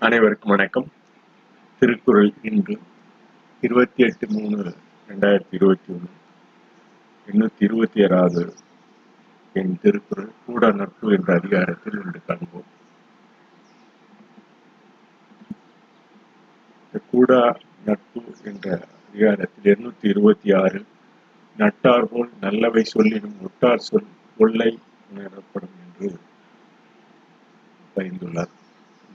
அனைவருக்கும் வணக்கம். திருக்குறள் இன்று இருபத்தி எட்டு மூணு ரெண்டாயிரத்தி இருபத்தி ஒன்று. எண்ணூத்தி இருபத்தி ஏழாவது என் திருக்குறள் கூட நட்பு என்ற அதிகாரத்தில் இன்று காண்போம். கூடா நட்பு என்ற அதிகாரத்தில் எண்ணூத்தி இருபத்தி ஆறு நட்டார் போல் நல்லவை சொல்லினும் ஒட்டார் சொல் கொள்ளை உணரப்படும் என்று பயந்துள்ளார்.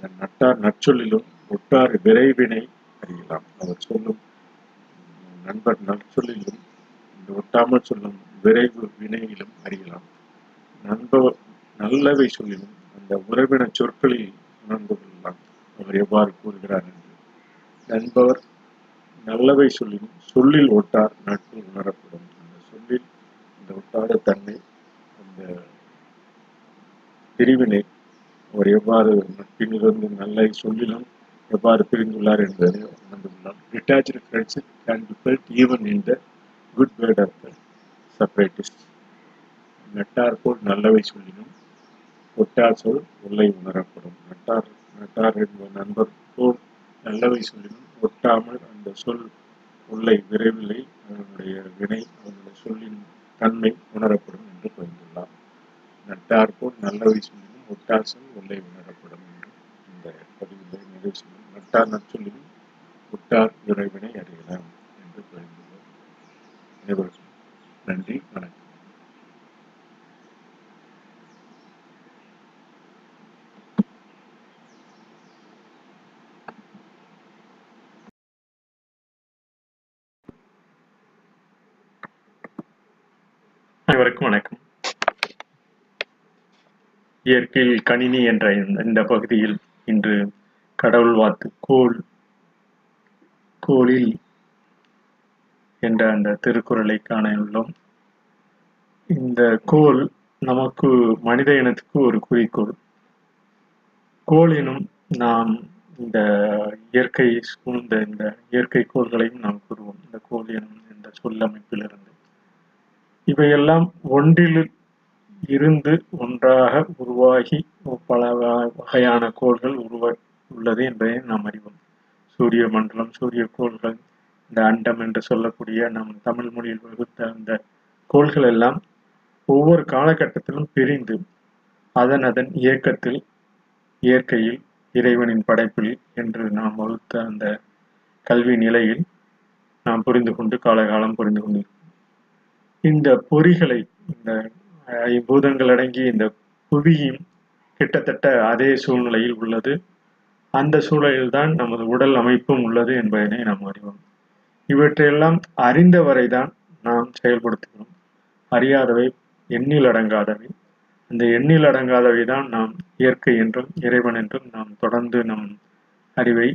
இந்த நட்டார் நற்சொல்லிலும் ஒட்டார் விரைவினை அறியலாம். அவர் சொல்லும் நண்பர் நற்சொல்லிலும் இந்த ஒட்டாமல் சொல்லும் விரைவு வினையிலும் அறியலாம். நண்பர் நல்லவை சொல்லிலும் அந்த உறவின சொற்களில் உணர்ந்து கொள்ளலாம். அவர் எவ்வாறு கூறுகிறார் என்று. நண்பவர் நல்லவை சொல்லிலும் சொல்லில் ஒட்டார் நட்பு உணரப்படும். அந்த சொல்லில் இந்த ஒட்டாத தன்மை அந்த பிரிவினை அவர் எவ்வாறு நட்பிலிருந்து நல்ல சொல்லிலும் எவ்வாறு பிரிந்துள்ளார் என்பதை உணர்ந்துள்ளார். Detached friendship can be felt even in the good word of the separatist நட்டார் போல் நல்லவை சொல்லினும் ஒட்டார் சொல் உள்ளே உணரப்படும். நட்டார் நட்டார் என்ப நண்பர் போல் நல்லவை சொல்லினும் ஒட்டாமல் அந்த சொல் உள்ளே விரைவில்லை அதனுடைய வினை அதனுடைய சொல்லின் தன்மை உணரப்படும் என்று புரிந்துள்ளார். நட்டார் போல் நல்லவை சொல்லினும் ஒட்டார் சொல் உள்ளே உணரப்படும் என்று இந்த பதிவிலே நிகழ்ச்சியில் செய்யும் நட்டார் நற்சொல்லினும் ஒட்டார் விரைவினை அறியலாம் என்று பகிர்ந்துள்ளோம் அனைவருக்கும் நன்றி வணக்கம். அனைவருக்கும் வணக்கம். இயற்கையில் கணினி என்ற இந்த- இந்த பகுதியில் இன்று கடவுள் வாத்து கோல் கோலில் என்ற அந்த திருக்குறளை காண உள்ளோம். இந்த கோல் நமக்கு மனித இனத்துக்கு ஒரு குறிக்கோள். கோல் எனும் நாம் இந்த இயற்கை சூழ்ந்த இந்த இயற்கை கோள்களையும் நாம் கூறுவோம். இந்த கோல் எனும் இந்த சொல்லமைப்பிலிருந்து. இவையெல்லாம் ஒன்றில் இருந்து ஒன்றாக உருவாகி பல வ- வகையான கோள்கள் உருவா உள்ளது என்பதை நாம் அறிவோம். சூரிய மண்டலம் சூரிய கோள்கள் இந்த அண்டம் என்று சொல்லக்கூடிய நம் தமிழ் மொழியில் வகுத்த அந்த கோள்கள் எல்லாம் ஒவ்வொரு காலகட்டத்திலும் பிரிந்து அதன் அதன் இயக்கத்தில் இயற்கையில் இறைவனின் படைப்பில் என்று நாம் வகுத்த அந்த கல்வி நிலையில் நாம் புரிந்து கொண்டு காலகாலம் புரிந்து கொண்டிருக்கிறோம். இந்த பொறிகளை இந்த இப்பூதங்கள் அடங்கிய இந்த புவியும் கிட்டத்தட்ட அதே சூழ்நிலையில் உள்ளது. அந்த சூழலில்தான் நமது உடல் அமைப்பும் உள்ளது என்பதனை நாம் அறிவோம். இவற்றையெல்லாம் அறிந்தவரை தான் நாம் செயல்படுத்துகிறோம். அறியாதவை எண்ணில் அடங்காதவை. அந்த எண்ணில் அடங்காதவை தான் நாம் இயற்கை என்றும் இறைவன் என்றும் நாம் தொடர்ந்து நம் அறிவை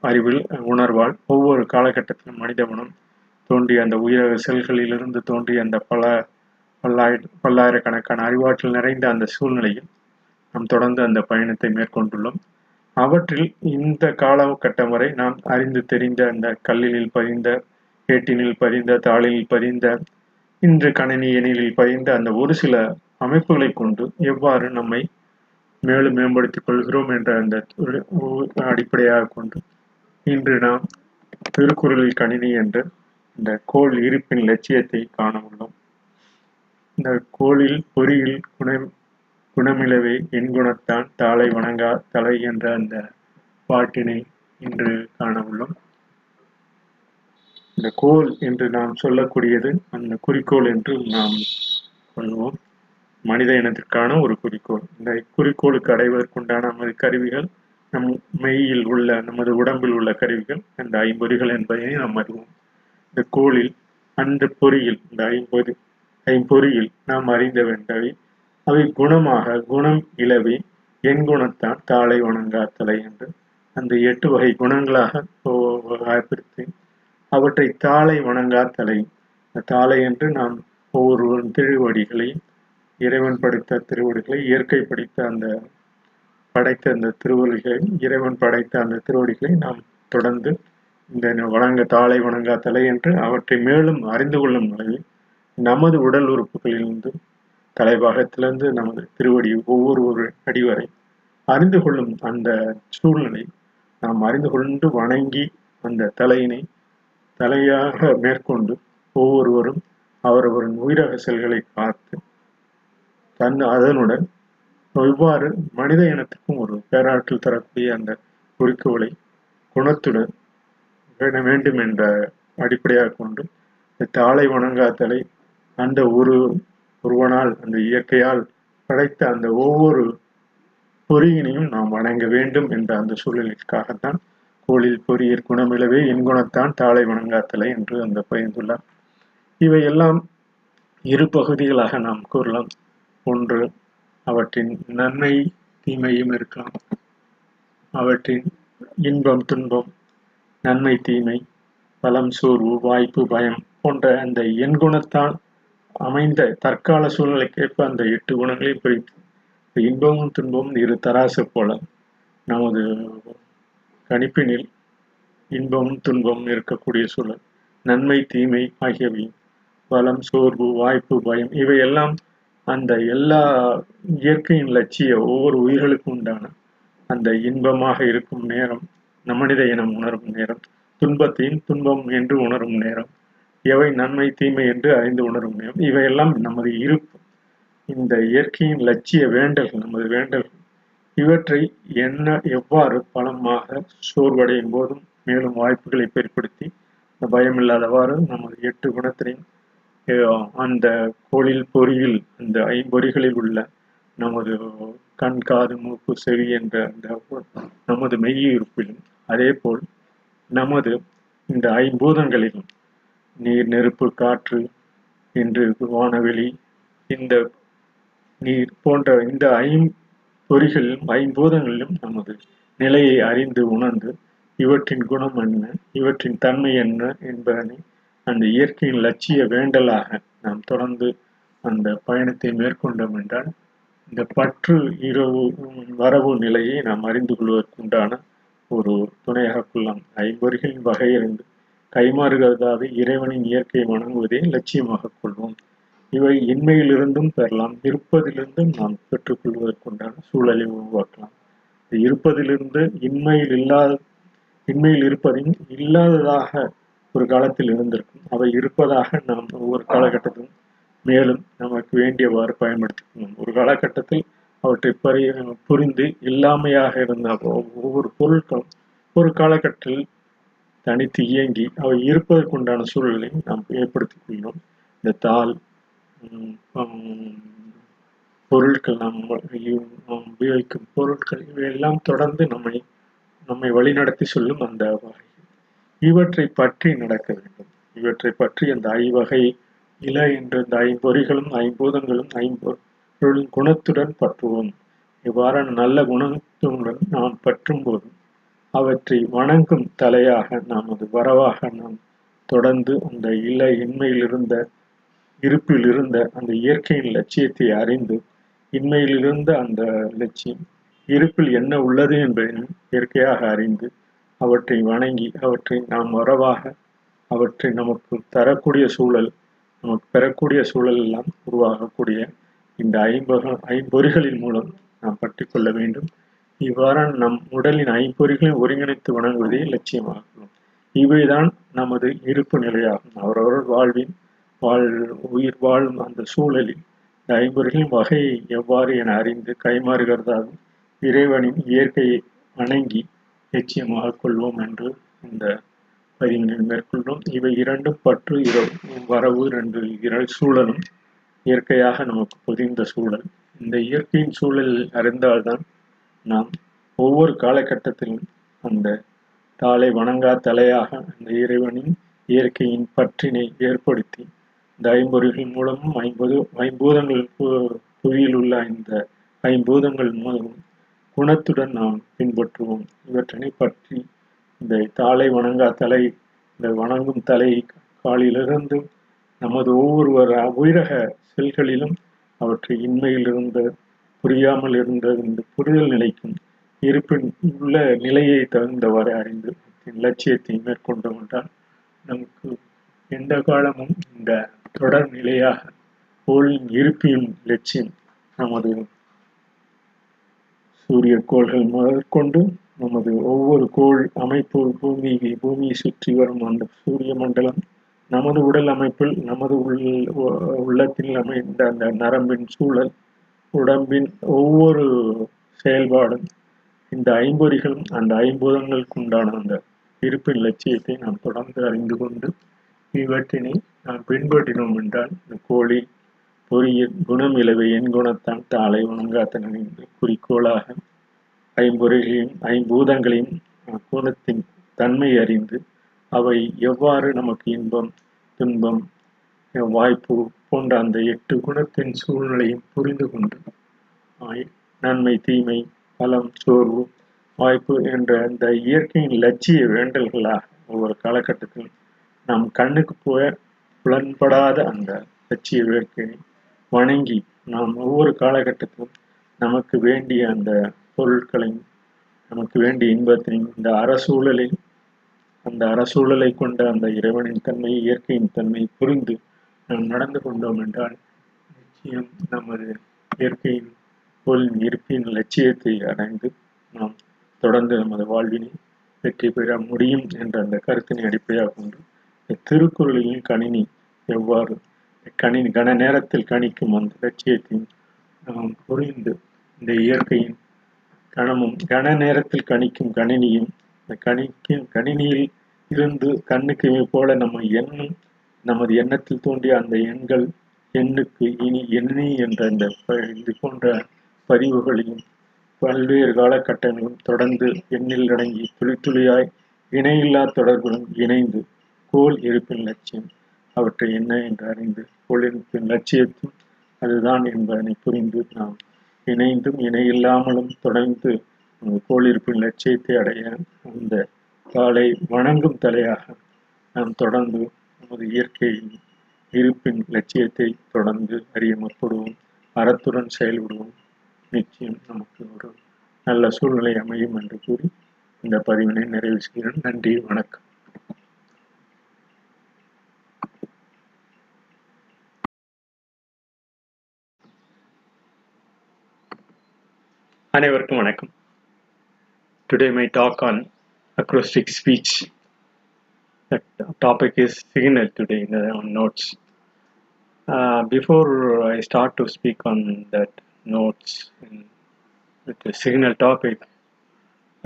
அறிவில் உணர்வால் ஒவ்வொரு காலகட்டத்திலும் மனித மனம் தோன்றிய அந்த உயிரக செல்களிலிருந்து தோன்றிய அந்த பல பல்லாயிர பல்லாயிரக்கணக்கான அறிவாற்றல் நிறைந்த அந்த சூழ்நிலையில் நாம் தொடர்ந்து அந்த பயணத்தை மேற்கொண்டுள்ளோம். அவற்றில் இந்த காலகட்டம் வரை நாம் அறிந்து தெரிந்த அந்த கல்லில் பதிந்த ஏட்டினில் பதிந்த தாளில் பதிந்த இன்று கணினி எண்ணிலில் பதிந்த அந்த ஒரு சில அமைப்புகளை கொண்டு எவ்வாறு நம்மை மேலும் மேம்படுத்திக் கொள்கிறோம் என்ற அந்த அடிப்படையாக கொண்டு இன்று நாம் திருக்குறளில் கணினி என்ற இந்த கோள் இருப்பின் லட்சியத்தை காண உள்ளோம். இந்த கோளில் பொறியில் குணம் குணமிலவே என் குணத்தான் தாளை வணங்கா தலை என்ற அந்த பாட்டினை இன்று காண உள்ளோம் இந்த கோல் என்று நாம் சொல்லக்கூடியது அந்த குறிக்கோள் என்று நாம் கொள்வோம். மனித இனத்திற்கான ஒரு குறிக்கோள். இந்த குறிக்கோளுக்கு அடைவதற்குண்டான நமது கருவிகள் நம் மெய்யில் உள்ள நமது உடம்பில் உள்ள கருவிகள் அந்த ஐம்பொறிகள் என்பதை நாம் அறிவோம். இந்த கோளில் அந்த பொறியில் இந்த ஐம்பொறி ஐம்பொறியில் நாம் அறிந்த வேண்டவை அவை குணமாக குணம் இழவி என் குணத்தான் தாளை வணங்காத்தலை என்று அந்த எட்டு வகை குணங்களாக பிரித்து அவற்றை தாளை வணங்காத்தலை தாளை என்று நாம் ஒவ்வொரு திருவடிகளை இறைவன் படைத்த திருவடிகளை இயற்கை படைத்த அந்த படைத்த அந்த திருவடிகளை இறைவன் படைத்த அந்த திருவடிகளை நாம் தொடர்ந்து இந்த வணங்க தாளை வணங்காத்தலை என்று அவற்றை மேலும் அறிந்து கொள்ளும் நிலையில் நமது உடல் உறுப்புகளிலிருந்து தலைபாகத்திலிருந்து நமது திருவடி ஒவ்வொரு ஒரு அடிவரை அறிந்து கொள்ளும் அந்த சூழ்நிலை நாம் அறிந்து கொண்டு வணங்கி அந்த தலையினை தலையாக மேற்கொண்டு ஒவ்வொருவரும் அவரவரின் உயிரக செல்களை காத்து தன் அதனுடன் இவ்வாறு மனித இனத்துக்கும் ஒரு பேராற்றல் தரக்கூடிய அந்த குறிக்கோளை குணத்துடன் வேண்டும் என்ற அடிப்படையாக கொண்டு தாளை வணங்காத்தலை அந்த ஒரு ஒருவனால் அந்த இயற்கையால் படைத்த அந்த ஒவ்வொரு பொறியினையும் நாம் வணங்க வேண்டும் என்ற அந்த சூழலிற்காகத்தான் கோளில் பொறியர் குணமிலவே என் குணத்தான் தாளை வணங்காத்தலை என்று அந்த பகிர்ந்துள்ளார் இவையெல்லாம் இரு பகுதிகளாக நாம் கூறலாம். ஒன்று அவற்றின் நன்மை தீமையும் இருக்கலாம். அவற்றின் இன்பம் துன்பம் நன்மை தீமை பலம் சோர்வு வாய்ப்பு பயம் போன்ற அந்த எண்குணத்தால் அமைந்த தற்கால சூழ்நிலைக்கேற்ப அந்த எட்டு குணங்களை பிரித்து இன்பமும் துன்பமும் இரு தராசு போல நமது கணிப்பினில் இன்பமும் துன்பமும் இருக்கக்கூடிய சூழல் நன்மை தீமை ஆகியவை பலம் சோர்வு வாய்ப்பு பயம் இவையெல்லாம் அந்த எல்லா இயற்கையின் லட்சிய ஒவ்வொரு உயிர்களுக்கும் உண்டான அந்த இன்பமாக இருக்கும் நேரம் மனித இனம் உணரும் நேரம் துன்பத்தையும் துன்பம் என்று உணரும் நேரம். எவை நன்மை தீமை என்று அறிந்து உணரும் முடியும். இவையெல்லாம் நமது இருப்பு. இந்த இயற்கையின் லட்சிய வேண்டல்கள் நமது வேண்டல்கள். இவற்றை என்ன எவ்வாறு பலமாக சோர்வடையும் போதும் மேலும் வாய்ப்புகளை ஏற்படுத்தி பயமில்லாதவாறு நமது எட்டு குணத்தினையும் அந்த கோளில் பொறியில் அந்த ஐம்பொறிகளில் உள்ள நமது கண் காது மூக்கு செவி என்ற அந்த நமது மெய்யிருப்பிலும் அதே போல் நமது இந்த ஐம்பூதங்களிலும் நீர் நெருப்பு காற்று என்று வானவெளி இந்த நீர் போன்ற இந்த ஐம்பொறிகளிலும் ஐம்பூதங்களிலும் நமது நிலையை அறிந்து உணர்ந்து இவற்றின் குணம் என்ன இவற்றின் தன்மை என்ன என்பதனை அந்த இயற்கையின் லட்சிய வேண்டலாக நாம் தொடர்ந்து அந்த பயணத்தை மேற்கொண்டோம் என்றால் இந்த பற்று இரவு வரவு நிலையை நாம் அறிந்து கொள்வதற்குண்டான ஒரு துணையாக கொள்ளலாம். ஐம்பொறிகளின் கைமாறு கைமாறுகிறதாவது இறைவனின் இயற்கை வணங்குவதை லட்சியமாக கொள்வோம். இவை இன்மையிலிருந்தும் பெறலாம் இருப்பதிலிருந்தும் நாம் பெற்றுக்கொள்வதற்குண்டான சூழலை உருவாக்கலாம். இருப்பதிலிருந்து இன்மையில் இல்லாத இன்மையில் இருப்பதையும் இல்லாததாக ஒரு காலத்தில் இருந்திருக்கும். அவை இருப்பதாக நாம் ஒவ்வொரு காலகட்டத்திலும் மேலும் நமக்கு வேண்டியவாறு பயன்படுத்திக்கணும். ஒரு காலகட்டத்தில் அவற்றை பறி புரிந்து இல்லாமையாக இருந்த ஒவ்வொரு பொருட்களும் ஒரு காலகட்டத்தில் தனித்து இயங்கி அவை இருப்பதற்குண்டான சூழலை நாம் ஏற்படுத்திக் கொள்ளணும் இந்த தாள் பொருட்கள் நாம் உபயோகிக்கும் பொருட்கள் இவையெல்லாம் தொடர்ந்து நம்மை நம்மை வழிநடத்தி சொல்லும் அந்த வகை. இவற்றை பற்றி நடக்க வேண்டும். இவற்றை பற்றி அந்த ஐவகை இல என்ற இந்த ஐம்பொறிகளும் ஐம்பூதங்களும் ஐம்பொருளின் குணத்துடன் பற்றுவோம். இவ்வாறான நல்ல குணத்துடன் நாம் பற்றும் போதும் அவற்றை வணங்கும் தலையாக நாம் அது வரவாக நாம் தொடர்ந்து அந்த இல்ல இன்மையிலிருந்த இருப்பிலிருந்த அந்த இயற்கையின் லட்சியத்தை அறிந்து இன்மையிலிருந்த அந்த லட்சியம் இருப்பில் என்ன உள்ளது என்பதையும் இயற்கையாக அறிந்து அவற்றை வணங்கி அவற்றை நாம் வரவாக அவற்றை நமக்கு தரக்கூடிய சூழல் நமக்கு பெறக்கூடிய சூழல் எல்லாம் உருவாகக்கூடிய இந்த ஐம்பக ஐம்பொறிகளின் மூலம் நாம் பற்றி கொள்ள வேண்டும். இவ்வாறான நம் உடலின் ஐம்பொறிகளை ஒருங்கிணைத்து வணங்குவதே லட்சியமாகும். இவைதான் நமது இருப்பு நிலையாகும். அவரவர் வாழ்வின் வாழ் உயிர் வாழும் அந்த சூழலில் இந்த ஐம்பொறிகளின் வகையை எவ்வாறு என அறிந்து கைமாறுகிறதாகும் இறைவனின் இயற்கையை வணங்கி நிச்சயமாக கொள்வோம் என்று இந்த பதிவினை மேற்கொள்வோம் இவை இரண்டும் பற்று இரவு வரவு ரெண்டு இரு சூழலும் இயற்கையாக நமக்கு பொதிந்த சூழல். இந்த இயற்கையின் சூழலில் அறிந்தால்தான் நாம் ஒவ்வொரு காலகட்டத்திலும் அந்த தாளை வணங்கா தலையாக அந்த இறைவனின் இயற்கையின் பற்றினை ஏற்படுத்தி இந்த ஐம்பொறிகள் மூலமும் ஐம்பது ஐம்பூதங்கள் புவியில் உள்ள இந்த ஐம்பூதங்கள் மூலமும் குணத்துடன் நாம் பின்பற்றுவோம். இவற்றினை பற்றி இந்த தாளை வணங்கா தலை இந்த வணங்கும் தலை காலிலிருந்து நமது ஒவ்வொருவர் உயிரக செல்களிலும் அவற்றை இன்மையிலிருந்து புரியாமல் இருந்த இந்த புரிதல் நிலைக்கும் இருப்பின் உள்ள நிலையை தகுந்தவாறு அறிந்து லட்சியத்தை மேற்கொண்டு கொண்டால் நமக்கு எந்த காலமும் இந்த தொடர் நிலையாக கோளின் இருப்பியும் லட்சியம் நமது சூரிய கோள்கள் முதற்கொண்டு நமது ஒவ்வொரு கோள் அமைப்பு பூமி பூமியை சுற்றி வரும் அந்த சூரிய மண்டலம் நமது உடல் அமைப்பில் நமது உள் உள்ளத்தில் அமைந்த அந்த நரம்பின் சூழல் உடம்பின் ஒவ்வொரு செயல்பாடும் இந்த ஐம்பொறிகளும் அந்த ஐம்பூதங்களுக்கு உண்டான அந்த இருப்பின் லட்சியத்தை நாம் தொடர்ந்து அறிந்து கொண்டு இவற்றினை நாம் பின்பற்றினோம் என்றால் இந்த கோழி பொறிய குணம் இலவை என் குணத்தான் தாளை வணங்காத்தனின் குறிக்கோளாக ஐம்பொறிகளையும் ஐம்பூதங்களையும் குணத்தின் தன்மை அறிந்து அவை எவ்வாறு நமக்கு இன்பம் துன்பம் வாய்ப்பு போன்ற அந்த எட்டு குணத்தின் சூழ்நிலையும் புரிந்து கொண்டு நன்மை தீமை பலம் சோர்வு வாய்ப்பு என்ற அந்த இயற்கையின் லட்சிய வேண்டல்களாக ஒவ்வொரு காலகட்டத்திலும் நம் கண்ணுக்கு போய புலன்படாத அந்த லட்சிய வேட்கையை வணங்கி நாம் ஒவ்வொரு காலகட்டத்திலும் நமக்கு வேண்டிய அந்த பொருட்களையும் நமக்கு வேண்டிய இன்பத்தையும் இந்த அரசூழலில் அந்த அரசூழலை கொண்ட அந்த இறைவனின் தன்மை இயற்கையின் தன்மை புரிந்து நாம் நடந்து கொண்டோம் என்றால் நிச்சயம் நமது இயற்கையின் பொருள் இருப்பின் லட்சியத்தை அடைந்து நாம் தொடர்ந்து நமது வாழ்வினை வெற்றி பெற முடியும் என்ற அந்த கருத்தினை அடிப்படையாக கொண்டு திருக்குறளின் கணினி எவ்வாறு கணினி கன நேரத்தில் கணிக்கும் அந்த லட்சியத்தையும் நாம் புரிந்து இந்த இயற்கையின் கணமும் கன நேரத்தில் கணிக்கும் கணினியும் இந்த கணிக்கும் கணினியில் இருந்து கண்ணுக்கு போல நம்ம எண்ணும் நமது எண்ணத்தில் தோன்றிய அந்த எண்கள் எண்ணுக்கு இனி எண்ணி என்ற அந்த இது போன்ற பதிவுகளையும் பல்வேறு காலகட்டங்களும் தொடர்ந்து எண்ணில் அடங்கி துளி துளியாய் இணையில்லா தொடர்புடன் இணைந்து கோல் இருப்பின் லட்சியம். அவற்றை என்ன என்று அறிந்து கோல் இருப்பின் லட்சியத்தும் அதுதான் என்பதனை புரிந்து நாம் இணைந்தும் இணையில்லாமலும் தொடர்ந்து கோல் இருப்பின் லட்சியத்தை அடைய அந்த காலை வணங்கும் தலையாக நாம் தொடர்ந்து நமது இயற்கையின் இருப்பின் லட்சியத்தை தொடர்ந்து அறிய முற்படுவோம் அறத்துடன் செயல்படுவோம். நிச்சயம் நமக்கு ஒரு நல்ல சூழ்நிலை அமையும் என்று கூறி இந்த பதிவினை நிறைவு செய்கிறேன். நன்றி வணக்கம். அனைவருக்கும் வணக்கம். Today my talk on acrostic speech the topic is signal today in the on notes. Uh, before i start to speak on that notes in, with the signal topic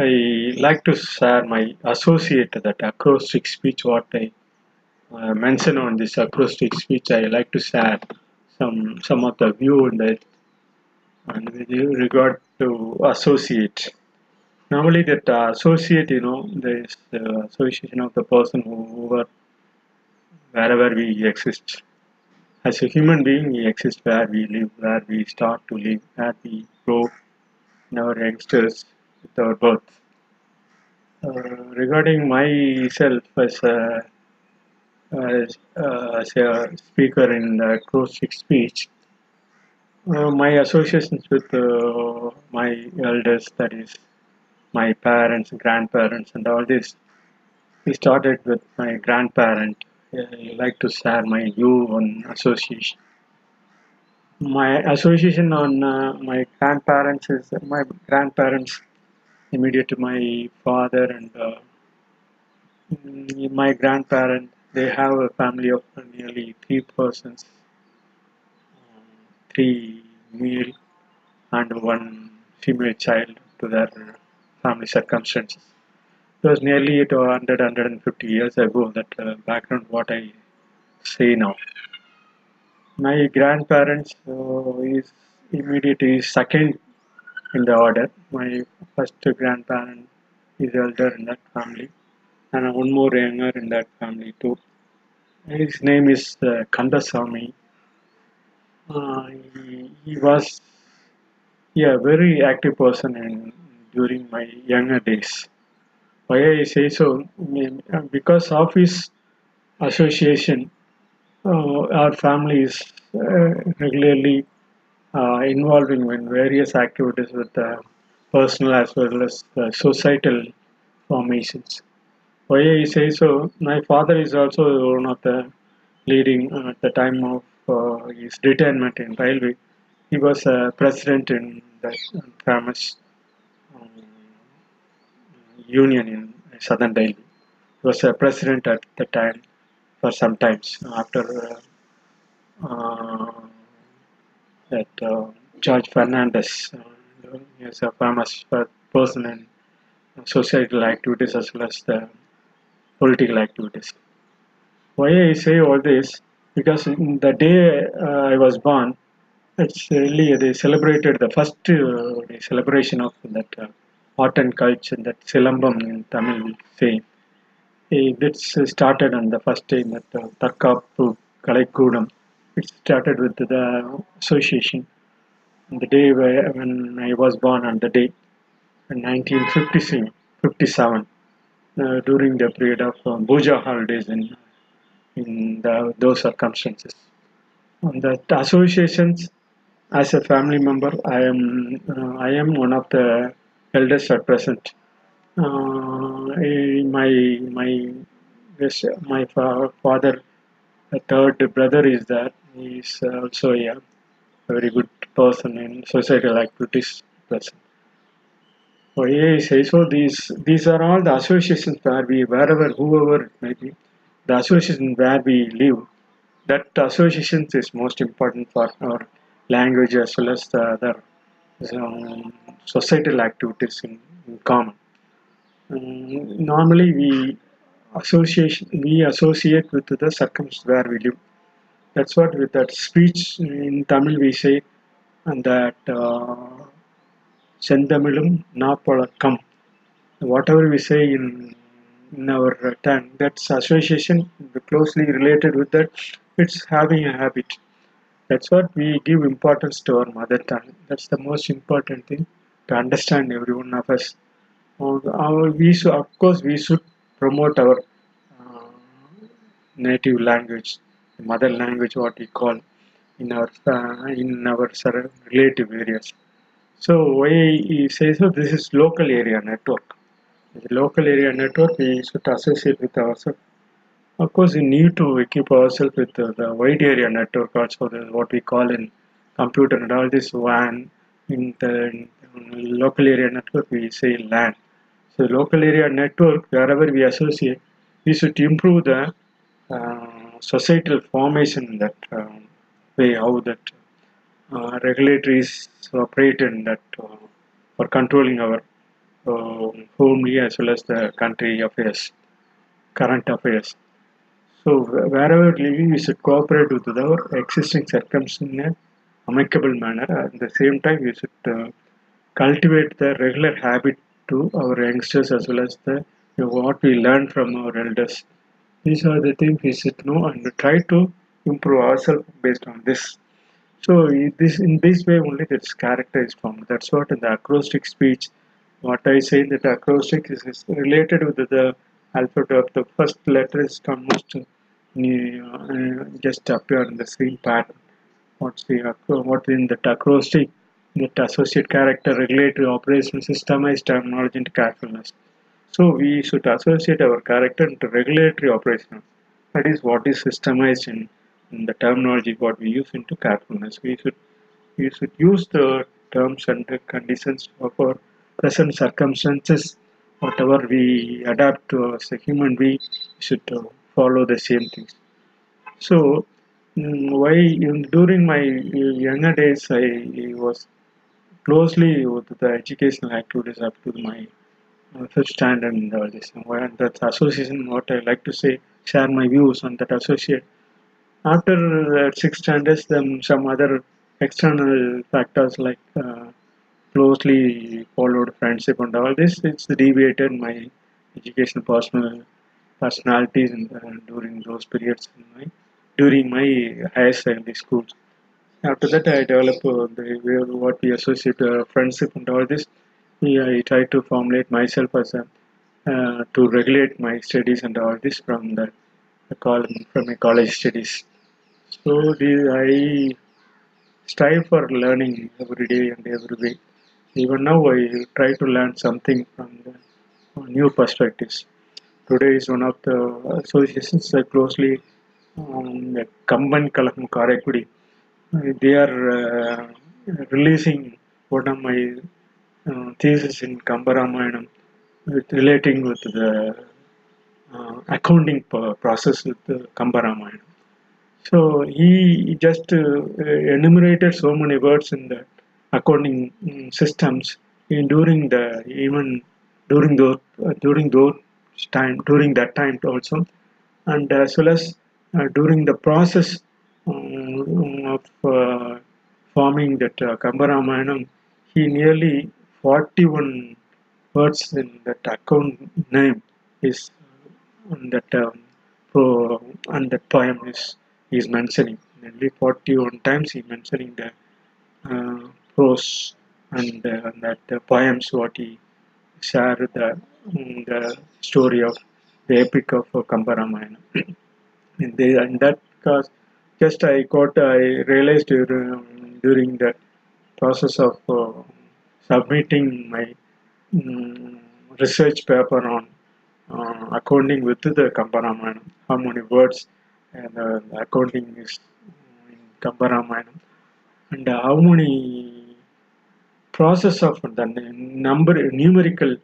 i like to share my associate that acrostic speech what i uh, mention on this acrostic speech i like to share some some of the view that and with regard to associate normally that uh, associate you know there is the association of the person who whoever wherever we exist. As a human being we exist where we live where we start to live where we grow in our youngsters with our birth. Uh, regarding myself as a as, uh, as a speaker in the acrostic speech uh, my associations with uh, my elders that is my parents, grandparents, and all this. We started with my grandparent. I like to share my view on association. My association on uh, my grandparents is my grandparents immediate to my father and uh, my grandparent. They have a family of nearly three persons, three male and one female child to their family circumstances. It was nearly 100, 150 years ago that uh, background what I say now. My grandparents uh, is immediately second in the order. My first grandparent is elder in that family and one more younger in that family too. His name is uh, Kandasamy. Uh, he, he was yeah, very active person in during my younger days. Why I say so? Because of his association, uh, our family is uh, regularly uh, involving in various activities with the personal as well as societal formations. Why I say so? My father is also one of the leading at the time of his retirement in railway. He was a president in that famous union in southern Delhi. He was a president at the time for some times after uh, uh, that uh, George Fernandes uh, is a famous person in societal activities as well as the political activities. Why I say all this? Because the day uh, I was born, it's really they celebrated the first uh, celebration of that uh, art and culture that Silambam in Tamil we say. This started on the first day that uh, Tarkapu Kalaikudam. It started with the association. On the day where, when I was born, on the day in 1957, uh, during the period of uh, Puja holidays in in the, those circumstances. On the associations, as a family member, I am uh, I am one of the eldest at present. Uh, my my yes, my fa- father, the third brother is. He is also a very good person in societal activities. Person. So yeah, say so. These these are all the associations where we wherever whoever it may be, the association where we live. That association is most important for our language as well as the other um, societal activities in, in common. Um, normally, we association we associate with the circumstance where we live. That's what with that speech in Tamil we say, and that. Uh, செந்தமிழும் நாப்பழக்கம் whatever we say in in our uh, tongue that's association closely related with that it's having a habit that's what we give importance to our mother tongue that's the most important thing to understand every one of us our, we should, of course we should promote our uh, native language mother language what we call in our uh, in our relative areas so why he says so this is local area network. The local area network we should associate with ourselves. Of course, we need to equip ourselves with uh, the wide area network also, the, what we call in computer and all this WAN. In the in local area network, we say LAN. So local area network, wherever we associate, we should improve the uh, societal formation in that uh, way, how that uh, regulatories operate in that uh, for controlling our uh, homely as well as the country affairs, current affairs. So wh- wherever living, we should cooperate with our existing circumstances in an amicable manner. At the same time, we should uh, cultivate the regular habit to our youngsters as well as the you know, what we learn from our elders. These are the things we should know and try to improve ourselves based on this. So this in this way only this character is formed. That's what in the acrostic speech, what I say that acrostic is, is related with the alphabet of the first letter is almost uh, uh, just appear in the same pattern. What's the acro- what in the acrostic? That associate character, regulatory operation, systemized terminology, and carefulness. So we should associate our character into regulatory operation. That is what is systemized in, in the terminology what we use into carefulness. We should we should use the terms and the conditions of our present circumstances. Whatever we adapt to as a human being, we should uh, follow the same things. So mm, why in, during my younger days I was closely with the educational activities up to my uh, fifth standard and all this. And why- that association, what I like to say, share my views on that associate. After uh, sixth standards, then some other external factors like uh, closely followed friendship and all this, it's deviated my educational personal personalities in, during those periods in my, during my higher secondary schools. After that, I developed uh, the what we associate uh, friendship and all this. Yeah, I try to formulate myself as a uh, to regulate my studies and all this from the, call from my college studies. So the, I strive for learning every day and every way. Even now, I try to learn something from the new perspectives. Today is one of the associations that closely um, the Kamban Kalakam Karaikudi. Uh, They are uh, releasing one of my uh, thesis in Kambaramayana relating with the uh, accounting process with the. So he just uh, enumerated so many words in the accounting mm, systems in during the even during those uh, during those time during that time also, and as well as uh, during the process um, of uh, forming that uh, Kambaramayana, he nearly 41 words in that account name is on that um, pro and that poem is he is mentioning. Nearly 41 times he mentioning the uh, prose and uh, that the poems what he shared the, mm, the story of the epic of uh, and they and that cause just I got I realized during, during the process of uh, submitting my mm, research paper on uh, accounting with the Kambaramayana, how many words and uh, accounting is in Kambaramayana, and uh, how many process of the number numerical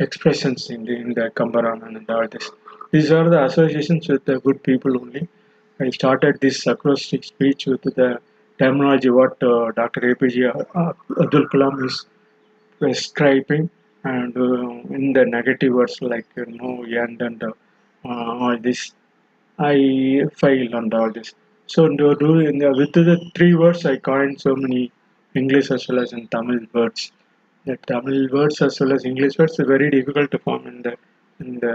expressions in the, in the Kambaramayana and all this. These are the associations with the good people only. I started this acrostic speech with the terminology what uh, Dr. APJ Abdul Kalam is prescribing and uh, in the negative words like uh, no and and uh, all this I fail and all this. So do, do the, with the three words I coined so many English as well as in Tamil words. The Tamil words as well as English words are very difficult to form in the in the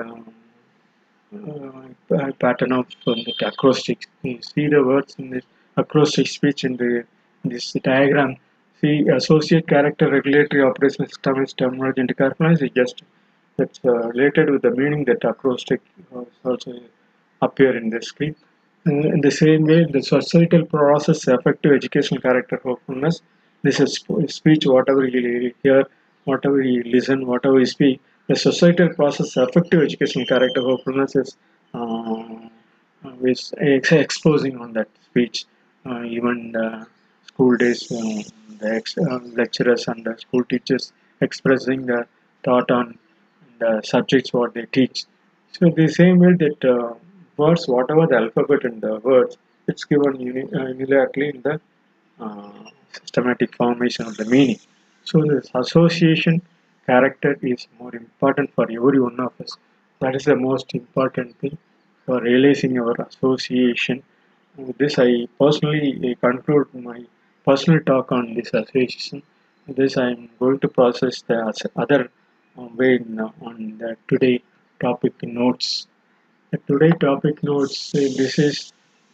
uh, pattern of um, the acrostic. You see the words in this acrostic speech in the in this diagram. See associate character regulatory operation system is terminology and characterize is just that's uh, related with the meaning that acrostic uh, also appear in the screen. Uh, in the same way, the societal process effective educational character hopefulness. This is speech, whatever you hear, whatever you listen, whatever you speak. The societal process effective educational character hopefulness is uh, is ex- exposing on that speech. Uh, even the school days, uh, the uh, lecturers and the school teachers expressing the thought on the subjects what they teach. So the same way that uh, words, whatever the alphabet in the words, it's given uni- uh, unilaterally in the uh, systematic formation of the meaning. So this association character is more important for every one of us. That is the most important thing for realizing our association. With this, I personally conclude my personal talk on this association. This, I am going to process the other uh, way uh, on the today topic notes. The today topic notes. this is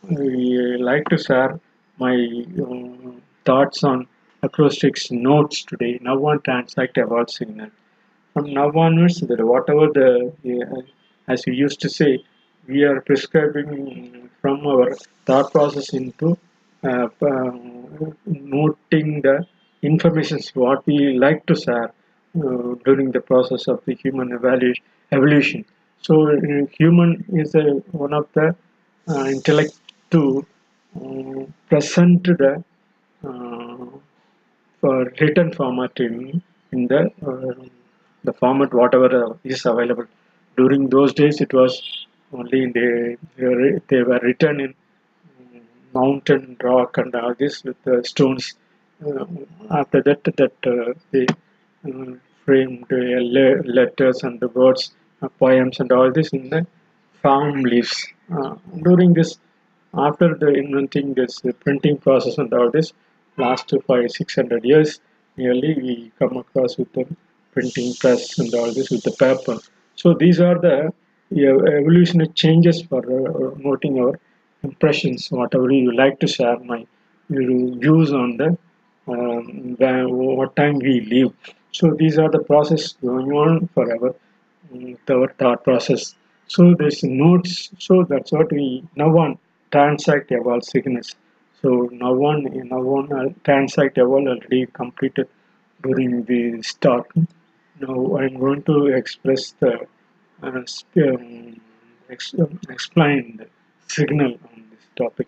I like to share my uh, thoughts on acrostic notes today. Now on transact evolve signal. From now onwards, that whatever the uh, as we used to say, we are prescribing from our thought process into uh, uh, noting the informations what we like to share uh, during the process of the human evolution. So uh, human is a, one of the uh, intellect to present the for written format in, in the uh, the format whatever uh, is available. During those days, it was only they they were, they were written in mm, mountain rock and all this with the stones. Uh, after that, that uh, they uh, framed uh, letters and the words, uh, poems and all this in the palm leaves. Uh, during this, after the inventing this uh, printing process and all this, last five six hundred years, nearly we come across with the printing press and all this with the paper. So these are the evolutionary changes for uh, noting our impressions, whatever you like to share my views on the um, what time we live. So these are the process going on forever, mm, our thought process. So there's notes. So that's what we now on transact evolve sickness. So now one now on uh, transact evolve already completed during the start. Now I'm going to express the uh, um, ex- um, explain the signal on this topic.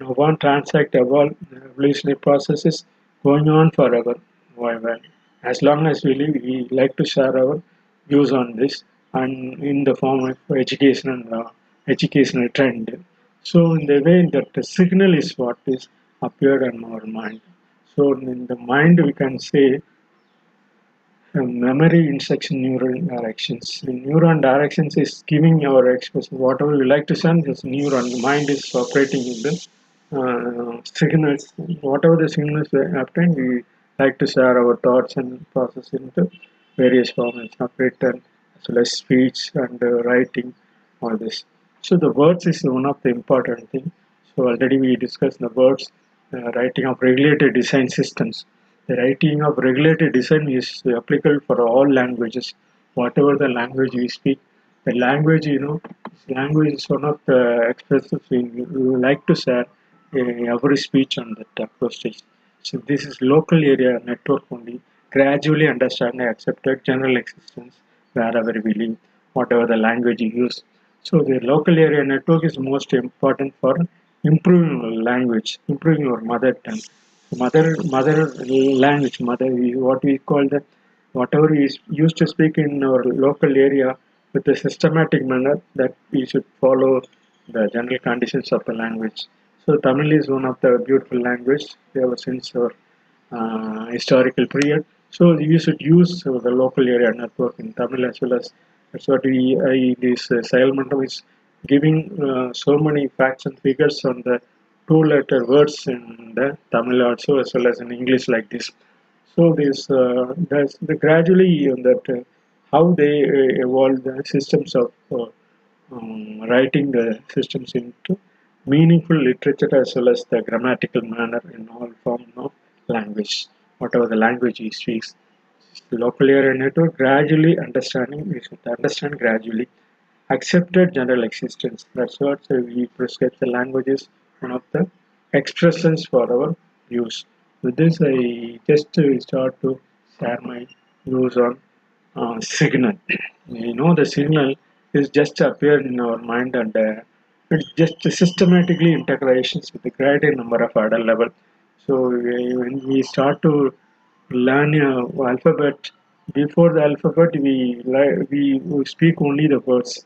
Now, one transact evolve evolutionary processes going on forever. Why, well, as long as we live, we like to share our views on this and in the form of educational uh, educational trend. So in the way that the signal is what is appeared in our mind. So in the mind we can say memory instruction neural directions. The neuron directions is giving our expression whatever we like to send. This neuron mind is operating in the uh, signals. Whatever the signals we obtain, we like to share our thoughts and process into various formats of written as well as speech and uh, writing. All this. So the words is one of the important thing. So already we discussed the words, uh, writing of regulated design systems. The writing of regulated design is applicable for all languages, whatever the language we speak. The language, you know, language is one of the expressive thing we like to share uh, every speech on that approach stage. So this is local area network only, gradually understand and accepted general existence wherever we live, whatever the language you use. So the local area network is most important for improving language, improving your mother tongue. Mother mother language, mother what we call the whatever we used to speak in our local area with a systematic manner that we should follow the general conditions of the language. So Tamil is one of the beautiful language ever since our uh, historical period. So you should use the local area network in Tamil as well as what we I, this uh, Sailmantam is giving uh, so many facts and figures on the two letter words in the Tamil also as well as in English like this. So this uh, the gradually that uh, how they uh, evolve the systems of uh, um, writing the systems into meaningful literature as well as the grammatical manner in all form of language, whatever the language he speaks. Local area network gradually understanding, we should understand gradually. Accepted general existence. That's what uh, we prescribe the languages, one of the expressions for our use. With this, I just uh, start to share my views on uh, signal. We know the signal is just appeared in our mind and uh, it's just systematically integrations with a greater number of order level. So when we start to learn uh, alphabet, before the alphabet we we speak only the words.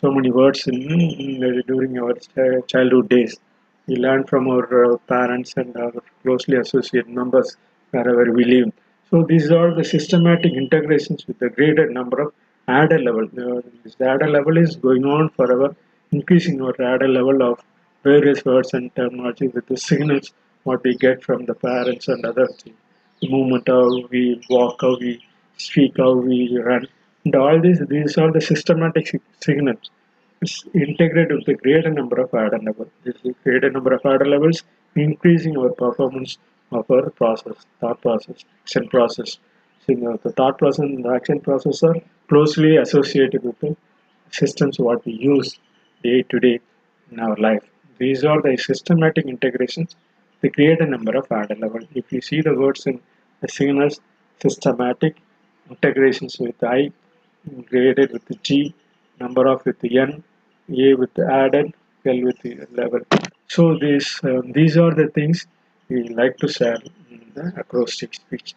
So many words in, in during our ch- childhood days. We learn from our uh, parents and our closely associated members wherever we live. So these are the systematic integrations with the greater number of adder level. Uh, this adder level is going on forever, increasing our adder level of various words and terminology with the signals what we get from the parents and other things. Movement, how we walk, how we speak, how we run. And all these, these are the systematic signals. It's integrated with the greater number of adder levels. This greater number of adder levels, increasing our performance of our process, thought process, action process. So, you know, the thought process and the action process are closely associated with the systems what we use day to day in our life. These are the systematic integrations. They create a number of adder level. If you see the words in the signals, systematic integrations with I, graded with G, number of with N, A with added, L with level. So these um, these are the things we like to share in the acrostic speech.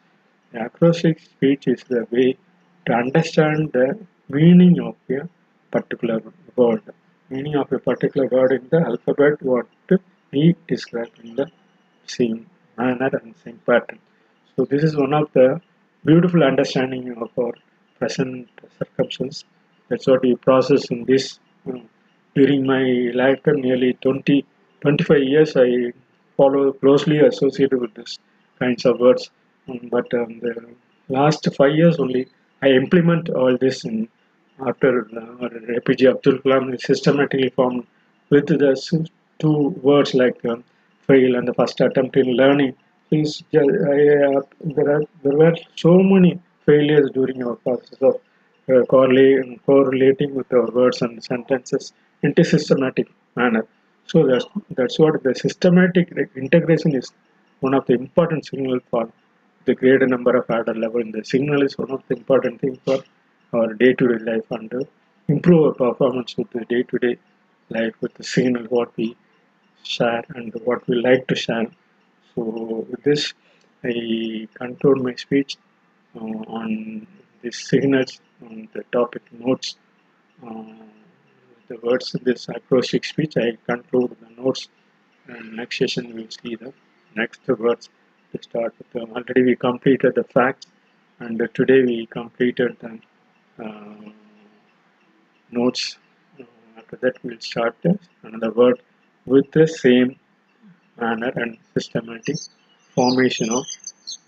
The acrostic speech is the way to understand the meaning of a particular word. Meaning of a particular word in the alphabet what we describe in the same manner and same pattern. So this is one of the beautiful understanding of our present circumstance. That's what we process in this. you know, during my lifetime, nearly 20, 25 years, I follow closely associated with this kinds of words. Um, but um, the last five years only, I implement all this in after uh, APJ Abdul Kalam systematically formed with the two words like um, fail and the first attempt in learning. Uh, there are there were so many failures during our process of uh, correlating, correlating with our words and sentences in a systematic manner. So that's that's what the systematic integration is one of the important signal for the greater number of adder level. And the signal is one of the important thing for our day-to-day life and to improve our performance with the day-to-day life with the signal what we share and what we like to share. So with this, I conclude my speech. uh, on this signals on the topic notes. Uh, the words in this acrostic speech, I conclude the notes and next session we'll see the next words to start with. Um, already we completed the facts and uh, today we completed the uh, notes. Uh, after that we'll start the, another word with the same manner and systematic formation of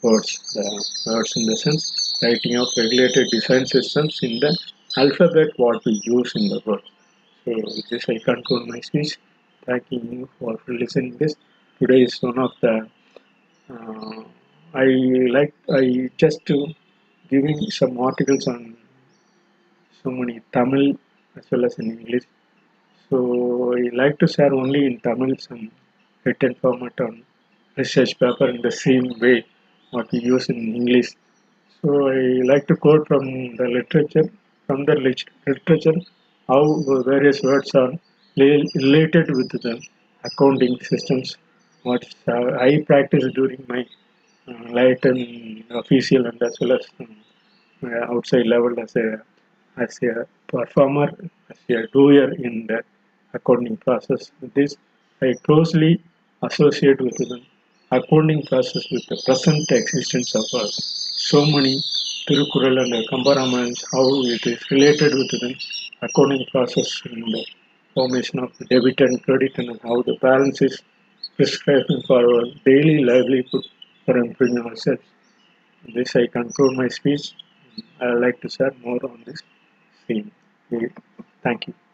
words. The words in the sense writing of regulated design systems in the alphabet what we use in the world. So with this I conclude my speech. Thanking you for listening this. Today is one of the uh, I like I just to giving some articles on so many Tamil as well as in English. So I like to share only in Tamil some written format on research paper in the same way what we use in English. So I like to quote from the literature, from the literature, how various words are related with the accounting systems. What I practice during my uh, and official and as well as um, outside level as a as a performer, as a doer in the accounting process. This I closely associate with the accounting process with the present existence of uh, so many Tirukural and uh, how it is related with the accounting process in the formation of the debit and credit and how the balance is prescribing for our daily livelihood for improving ourselves. This I conclude my speech. I would like to share more on this theme. Thank you.